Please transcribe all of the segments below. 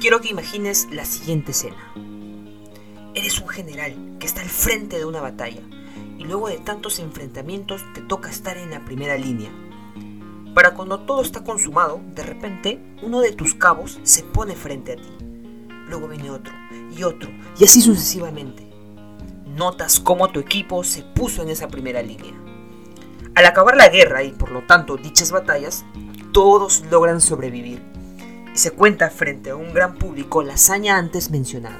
Quiero que imagines la siguiente escena. Eres un general que está al frente de una batalla y luego de tantos enfrentamientos te toca estar en la primera línea. Para cuando todo está consumado, de repente uno de tus cabos se pone frente a ti. Luego viene otro y otro y así sucesivamente. Notas cómo tu equipo se puso en esa primera línea. Al acabar la guerra y por lo tanto dichas batallas, todos logran sobrevivir y se cuenta frente a un gran público la hazaña antes mencionada.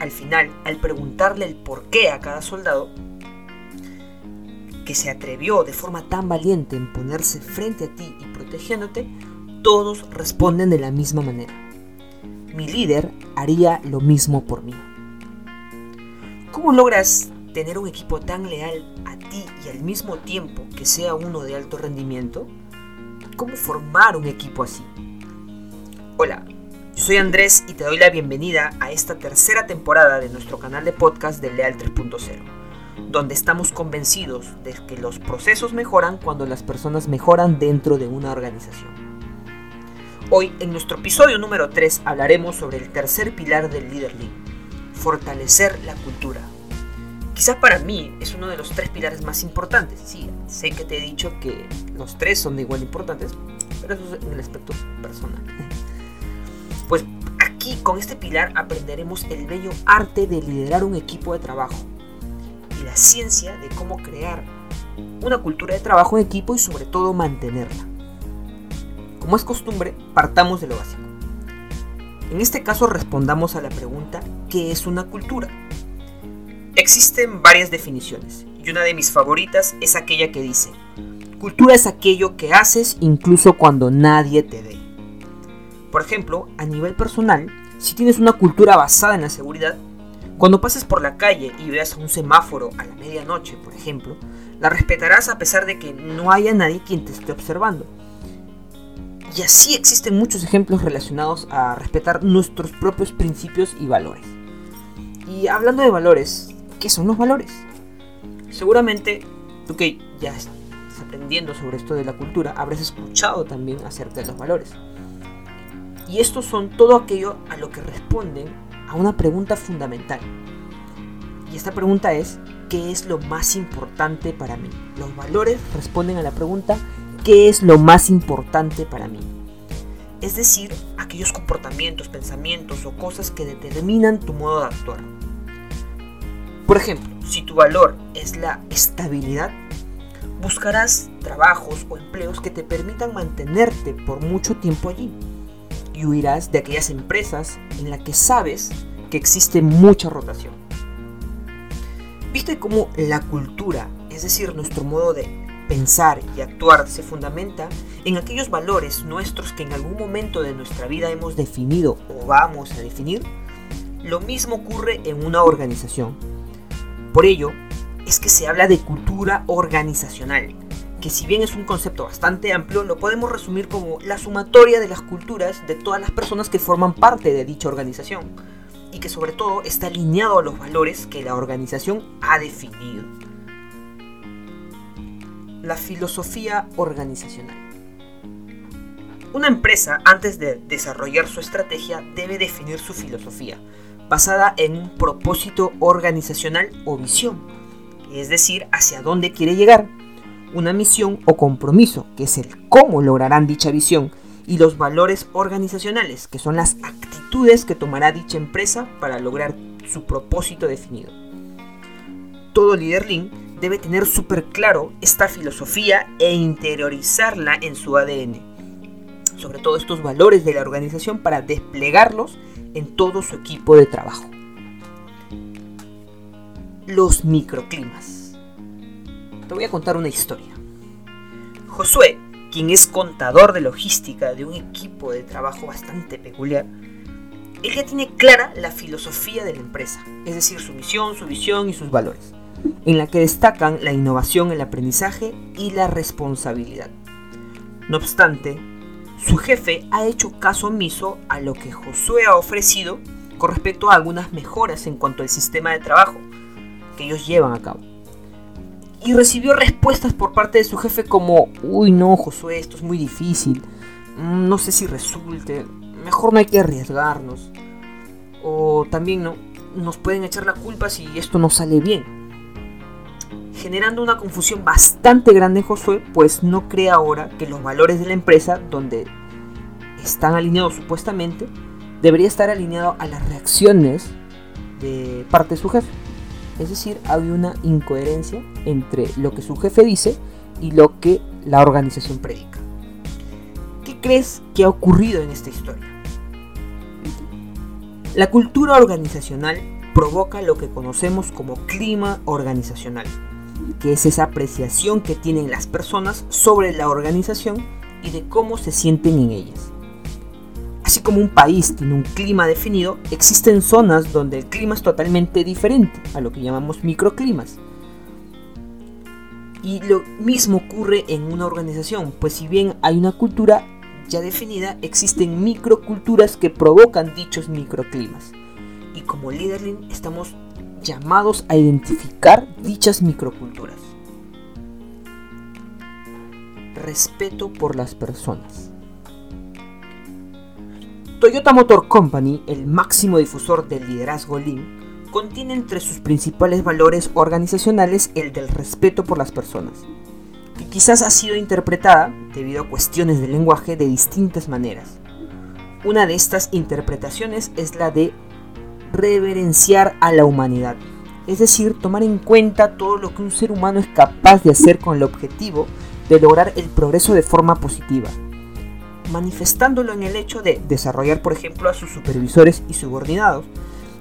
Al final, al preguntarle el por qué a cada soldado, que se atrevió de forma tan valiente en ponerse frente a ti y protegiéndote, todos responden de la misma manera. Mi líder haría lo mismo por mí. ¿Cómo logras tener un equipo tan leal a ti y al mismo tiempo que sea uno de alto rendimiento? ¿Cómo formar un equipo así? Hola, yo soy Andrés y te doy la bienvenida a esta tercera temporada de nuestro canal de podcast de Leal 3.0, donde estamos convencidos de que los procesos mejoran cuando las personas mejoran dentro de una organización. Hoy, en nuestro episodio número 3, hablaremos sobre el tercer pilar del Leadership, fortalecer la cultura. Quizás para mí es uno de los tres pilares más importantes. Sí, sé que te he dicho que los tres son de igual importantes, pero eso es en el aspecto personal. Pues aquí con este pilar aprenderemos el bello arte de liderar un equipo de trabajo y la ciencia de cómo crear una cultura de trabajo en equipo y sobre todo mantenerla. Como es costumbre, partamos de lo básico. En este caso respondamos a la pregunta ¿qué es una cultura? Existen varias definiciones y una de mis favoritas es aquella que dice, cultura es aquello que haces incluso cuando nadie te ve. Por ejemplo, a nivel personal, si tienes una cultura basada en la seguridad, cuando pases por la calle y veas un semáforo a la medianoche, por ejemplo, la respetarás a pesar de que no haya nadie quien te esté observando. Y así existen muchos ejemplos relacionados a respetar nuestros propios principios y valores. Y hablando de valores, ¿qué son los valores? Seguramente tú que ya estás aprendiendo sobre esto de la cultura, habrás escuchado también acerca de los valores. Y estos son todo aquello a lo que responden a una pregunta fundamental. Y esta pregunta es, ¿qué es lo más importante para mí? Los valores responden a la pregunta, ¿qué es lo más importante para mí? Es decir, aquellos comportamientos, pensamientos o cosas que determinan tu modo de actuar. Por ejemplo, si tu valor es la estabilidad, buscarás trabajos o empleos que te permitan mantenerte por mucho tiempo allí y huirás de aquellas empresas en las que sabes que existe mucha rotación. ¿Viste cómo la cultura, es decir, nuestro modo de pensar y actuar, se fundamenta en aquellos valores nuestros que en algún momento de nuestra vida hemos definido o vamos a definir? Lo mismo ocurre en una organización. Por ello, es que se habla de cultura organizacional, que si bien es un concepto bastante amplio, lo podemos resumir como la sumatoria de las culturas de todas las personas que forman parte de dicha organización y que sobre todo está alineado a los valores que la organización ha definido. La filosofía organizacional. Una empresa, antes de desarrollar su estrategia, debe definir su filosofía, basada en un propósito organizacional o visión, es decir, hacia dónde quiere llegar una misión o compromiso, que es el cómo lograrán dicha visión, y los valores organizacionales, que son las actitudes que tomará dicha empresa para lograr su propósito definido. Todo líder Lean debe tener súper claro esta filosofía e interiorizarla en su ADN, sobre todo estos valores de la organización para desplegarlos en todo su equipo de trabajo. Los microclimas te voy a contar una historia. Josué, quien es contador de logística de un equipo de trabajo bastante peculiar, él ya tiene clara la filosofía de la empresa, es decir, su misión, su visión y sus valores, en la que destacan la innovación, el aprendizaje y la responsabilidad. No obstante, su jefe ha hecho caso omiso a lo que Josué ha ofrecido con respecto a algunas mejoras en cuanto al sistema de trabajo que ellos llevan a cabo y recibió respuestas por parte de su jefe como, uy no, Josué, esto es muy difícil, mm, no sé si resulte, mejor no hay que arriesgarnos. O también no, nos pueden echar la culpa si esto no sale bien. Generando una confusión bastante grande en Josué, pues no cree ahora que los valores de la empresa, donde están alineados supuestamente, debería estar alineado a las reacciones de parte de su jefe. Es decir, hay una incoherencia entre lo que su jefe dice y lo que la organización predica. ¿Qué crees que ha ocurrido en esta historia? La cultura organizacional provoca lo que conocemos como clima organizacional, que es esa apreciación que tienen las personas sobre la organización y de cómo se sienten en ellas. Como un país tiene un clima definido, existen zonas donde el clima es totalmente diferente, a lo que llamamos microclimas. Y lo mismo ocurre en una organización, pues si bien hay una cultura ya definida, existen microculturas que provocan dichos microclimas. Y como Leaderling estamos llamados a identificar dichas microculturas. Respeto por las personas. Toyota Motor Company, el máximo difusor del liderazgo Lean, contiene entre sus principales valores organizacionales el del respeto por las personas, que quizás ha sido interpretada, debido a cuestiones de lenguaje, de distintas maneras. Una de estas interpretaciones es la de reverenciar a la humanidad, es decir, tomar en cuenta todo lo que un ser humano es capaz de hacer con el objetivo de lograr el progreso de forma positiva manifestándolo en el hecho de desarrollar, por ejemplo, a sus supervisores y subordinados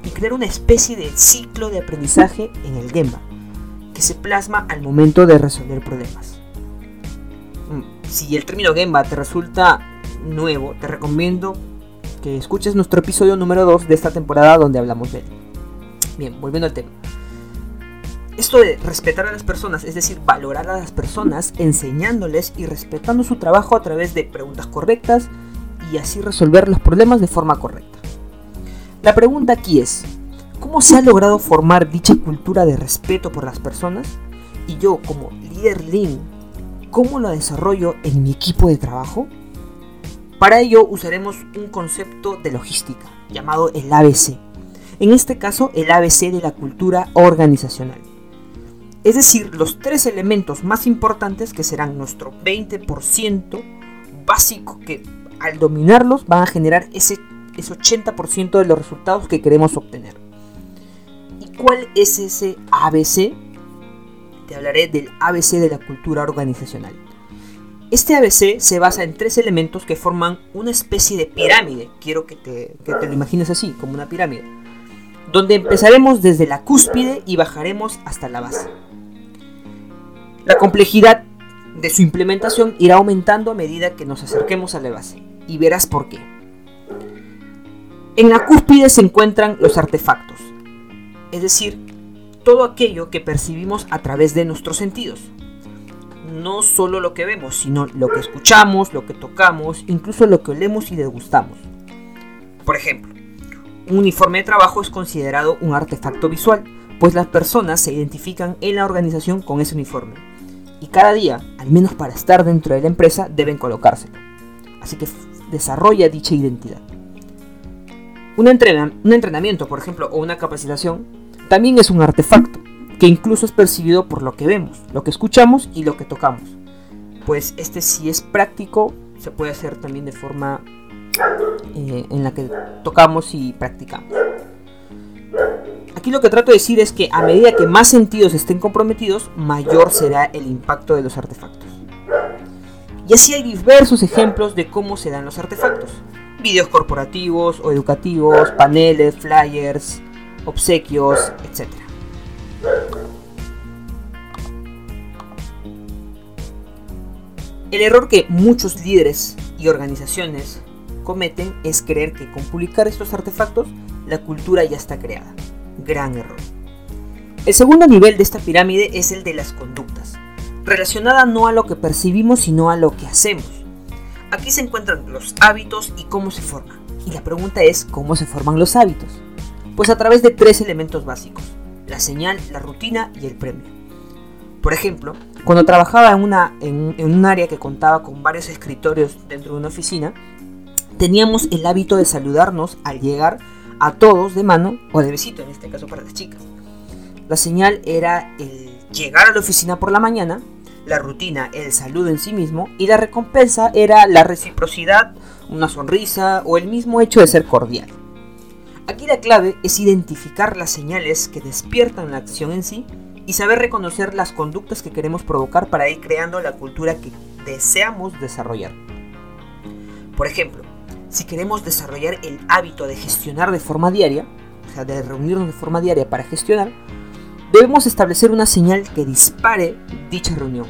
y crear una especie de ciclo de aprendizaje en el Gemba, que se plasma al momento de resolver problemas. Mm, si el término Gemba te resulta nuevo, te recomiendo que escuches nuestro episodio número 2 de esta temporada donde hablamos de él. Bien, volviendo al tema. Esto de respetar a las personas, es decir, valorar a las personas, enseñándoles y respetando su trabajo a través de preguntas correctas y así resolver los problemas de forma correcta. La pregunta aquí es, ¿cómo se ha logrado formar dicha cultura de respeto por las personas? Y yo, como líder Lean, ¿cómo lo desarrollo en mi equipo de trabajo? Para ello usaremos un concepto de logística llamado el ABC. En este caso, el ABC de la cultura organizacional. Es decir, los tres elementos más importantes que serán nuestro 20% básico que al dominarlos van a generar ese, ese 80% de los resultados que queremos obtener. ¿Y cuál es ese ABC? Te hablaré del ABC de la cultura organizacional. Este ABC se basa en tres elementos que forman una especie de pirámide. Quiero que te, que te lo imagines así, como una pirámide. Donde empezaremos desde la cúspide y bajaremos hasta la base. La complejidad de su implementación irá aumentando a medida que nos acerquemos a la base, y verás por qué. En la cúspide se encuentran los artefactos, es decir, todo aquello que percibimos a través de nuestros sentidos. No solo lo que vemos, sino lo que escuchamos, lo que tocamos, incluso lo que olemos y degustamos. Por ejemplo, un uniforme de trabajo es considerado un artefacto visual, pues las personas se identifican en la organización con ese uniforme y cada día, al menos para estar dentro de la empresa, deben colocárselo. Así que desarrolla dicha identidad. Un, entrenamiento, por ejemplo, o una capacitación, también es un artefacto, que incluso es percibido por lo que vemos, lo que escuchamos y lo que tocamos. Pues este si es práctico, se puede hacer también de forma eh, en la que tocamos y practicamos. Aquí lo que trato de decir es que a medida que más sentidos estén comprometidos, mayor será el impacto de los artefactos. Y así hay diversos ejemplos de cómo se dan los artefactos. Videos corporativos o educativos, paneles, flyers, obsequios, etc. El error que muchos líderes y organizaciones cometen es creer que con publicar estos artefactos la cultura ya está creada gran error. El segundo nivel de esta pirámide es el de las conductas, relacionada no a lo que percibimos sino a lo que hacemos. Aquí se encuentran los hábitos y cómo se forman. Y la pregunta es, ¿cómo se forman los hábitos? Pues a través de tres elementos básicos, la señal, la rutina y el premio. Por ejemplo, cuando trabajaba en, una, en un área que contaba con varios escritorios dentro de una oficina, teníamos el hábito de saludarnos al llegar a todos de mano o de besito, en este caso para las chicas. La señal era el llegar a la oficina por la mañana, la rutina el saludo en sí mismo y la recompensa era la reciprocidad, una sonrisa o el mismo hecho de ser cordial. Aquí la clave es identificar las señales que despiertan la acción en sí y saber reconocer las conductas que queremos provocar para ir creando la cultura que deseamos desarrollar. Por ejemplo, si queremos desarrollar el hábito de gestionar de forma diaria, o sea, de reunirnos de forma diaria para gestionar, debemos establecer una señal que dispare dicha reunión,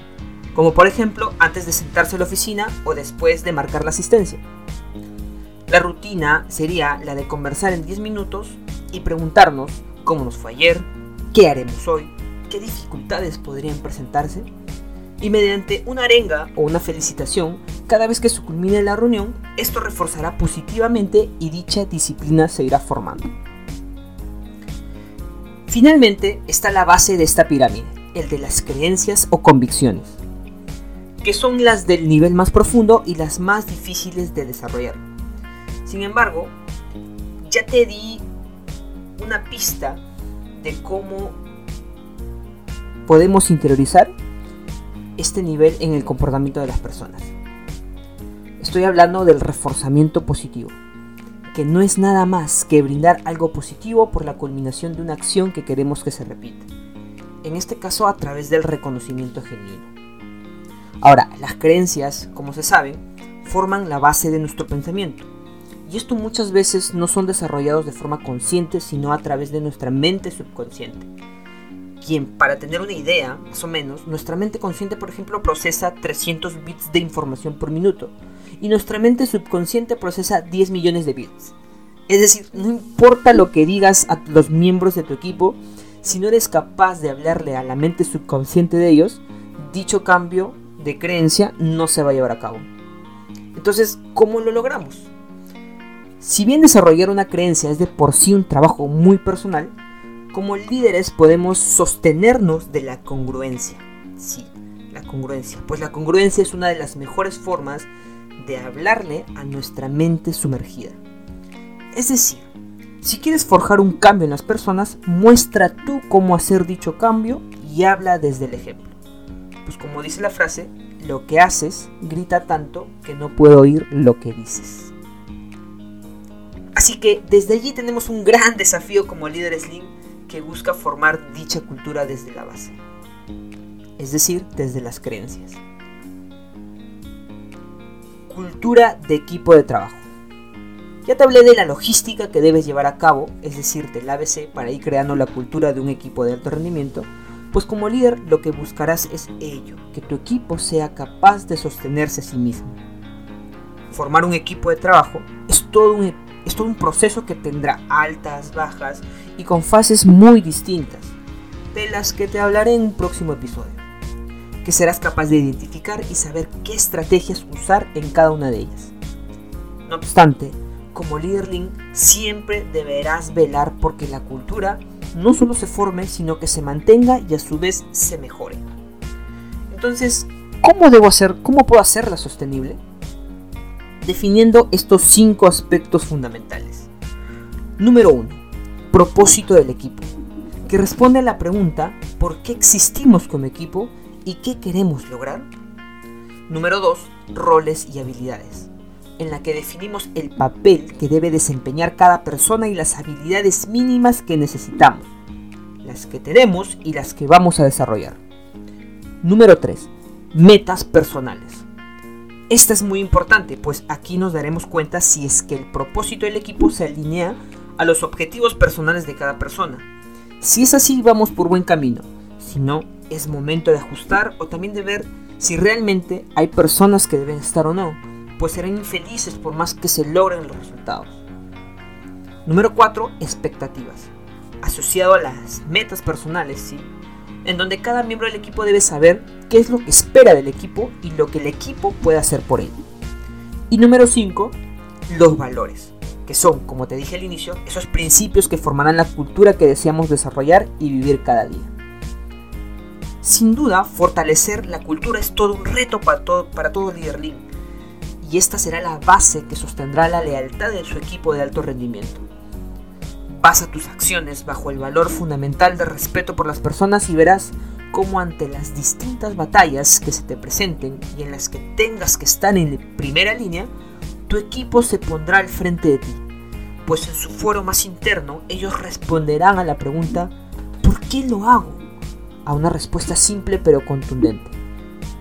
como por ejemplo antes de sentarse a la oficina o después de marcar la asistencia. La rutina sería la de conversar en 10 minutos y preguntarnos cómo nos fue ayer, qué haremos hoy, qué dificultades podrían presentarse. Y mediante una arenga o una felicitación, cada vez que se culmine la reunión, esto reforzará positivamente y dicha disciplina se irá formando. Finalmente está la base de esta pirámide, el de las creencias o convicciones, que son las del nivel más profundo y las más difíciles de desarrollar. Sin embargo, ya te di una pista de cómo podemos interiorizar este nivel en el comportamiento de las personas. Estoy hablando del reforzamiento positivo, que no es nada más que brindar algo positivo por la culminación de una acción que queremos que se repita. En este caso a través del reconocimiento genuino. Ahora, las creencias, como se sabe, forman la base de nuestro pensamiento y esto muchas veces no son desarrollados de forma consciente, sino a través de nuestra mente subconsciente. Quien, para tener una idea, más o menos, nuestra mente consciente, por ejemplo, procesa 300 bits de información por minuto y nuestra mente subconsciente procesa 10 millones de bits. Es decir, no importa lo que digas a los miembros de tu equipo, si no eres capaz de hablarle a la mente subconsciente de ellos, dicho cambio de creencia no se va a llevar a cabo. Entonces, ¿cómo lo logramos? Si bien desarrollar una creencia es de por sí un trabajo muy personal, como líderes podemos sostenernos de la congruencia. Sí, la congruencia. Pues la congruencia es una de las mejores formas de hablarle a nuestra mente sumergida. Es decir, si quieres forjar un cambio en las personas, muestra tú cómo hacer dicho cambio y habla desde el ejemplo. Pues como dice la frase, lo que haces grita tanto que no puedo oír lo que dices. Así que desde allí tenemos un gran desafío como líder Slim que busca formar dicha cultura desde la base, es decir, desde las creencias. Cultura de equipo de trabajo. Ya te hablé de la logística que debes llevar a cabo, es decir, del ABC, para ir creando la cultura de un equipo de alto rendimiento, pues como líder lo que buscarás es ello, que tu equipo sea capaz de sostenerse a sí mismo. Formar un equipo de trabajo es es todo un proceso que tendrá altas, bajas y con fases muy distintas, de las que te hablaré en un próximo episodio, que serás capaz de identificar y saber qué estrategias usar en cada una de ellas. No obstante, como líderling siempre deberás velar porque la cultura no solo se forme, sino que se mantenga y a su vez se mejore. Entonces, ¿cómo debo hacer, cómo puedo hacerla sostenible? definiendo estos cinco aspectos fundamentales. Número 1. Propósito del equipo, que responde a la pregunta ¿por qué existimos como equipo y qué queremos lograr? Número 2. Roles y habilidades, en la que definimos el papel que debe desempeñar cada persona y las habilidades mínimas que necesitamos, las que tenemos y las que vamos a desarrollar. Número 3. Metas personales esta es muy importante, pues aquí nos daremos cuenta si es que el propósito del equipo se alinea a los objetivos personales de cada persona. Si es así, vamos por buen camino. Si no, es momento de ajustar o también de ver si realmente hay personas que deben estar o no, pues serán infelices por más que se logren los resultados. Número 4. Expectativas. Asociado a las metas personales, ¿sí? en donde cada miembro del equipo debe saber qué es lo que espera del equipo y lo que el equipo puede hacer por él. Y número 5, los valores, que son, como te dije al inicio, esos principios que formarán la cultura que deseamos desarrollar y vivir cada día. Sin duda, fortalecer la cultura es todo un reto para todo, para todo y esta será la base que sostendrá la lealtad de su equipo de alto rendimiento. Basa tus acciones bajo el valor fundamental de respeto por las personas y verás cómo ante las distintas batallas que se te presenten y en las que tengas que estar en primera línea, tu equipo se pondrá al frente de ti, pues en su foro más interno ellos responderán a la pregunta ¿por qué lo hago? A una respuesta simple pero contundente,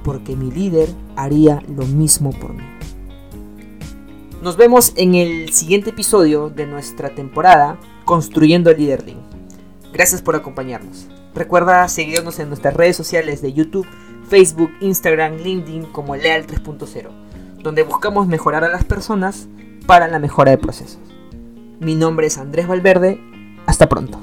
porque mi líder haría lo mismo por mí. Nos vemos en el siguiente episodio de nuestra temporada Construyendo el Líder Gracias por acompañarnos. Recuerda seguirnos en nuestras redes sociales de YouTube, Facebook, Instagram, LinkedIn como Leal 3.0, donde buscamos mejorar a las personas para la mejora de procesos. Mi nombre es Andrés Valverde. Hasta pronto.